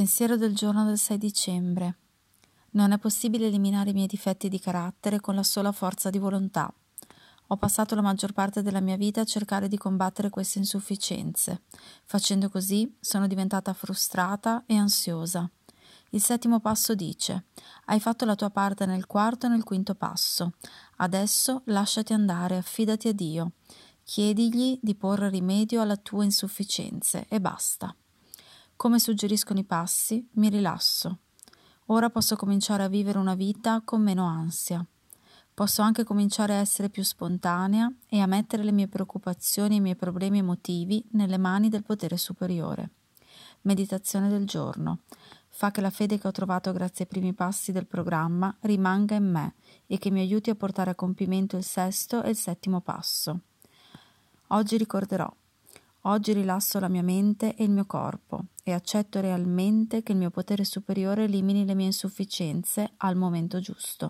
Pensiero del giorno del 6 dicembre. Non è possibile eliminare i miei difetti di carattere con la sola forza di volontà. Ho passato la maggior parte della mia vita a cercare di combattere queste insufficienze. Facendo così sono diventata frustrata e ansiosa. Il settimo passo dice: Hai fatto la tua parte nel quarto e nel quinto passo. Adesso lasciati andare, affidati a Dio. Chiedigli di porre rimedio alle tue insufficienze e basta. Come suggeriscono i passi, mi rilasso. Ora posso cominciare a vivere una vita con meno ansia. Posso anche cominciare a essere più spontanea e a mettere le mie preoccupazioni e i miei problemi emotivi nelle mani del potere superiore. Meditazione del giorno. Fa che la fede che ho trovato grazie ai primi passi del programma rimanga in me e che mi aiuti a portare a compimento il sesto e il settimo passo. Oggi ricorderò Oggi rilasso la mia mente e il mio corpo e accetto realmente che il mio potere superiore elimini le mie insufficienze al momento giusto.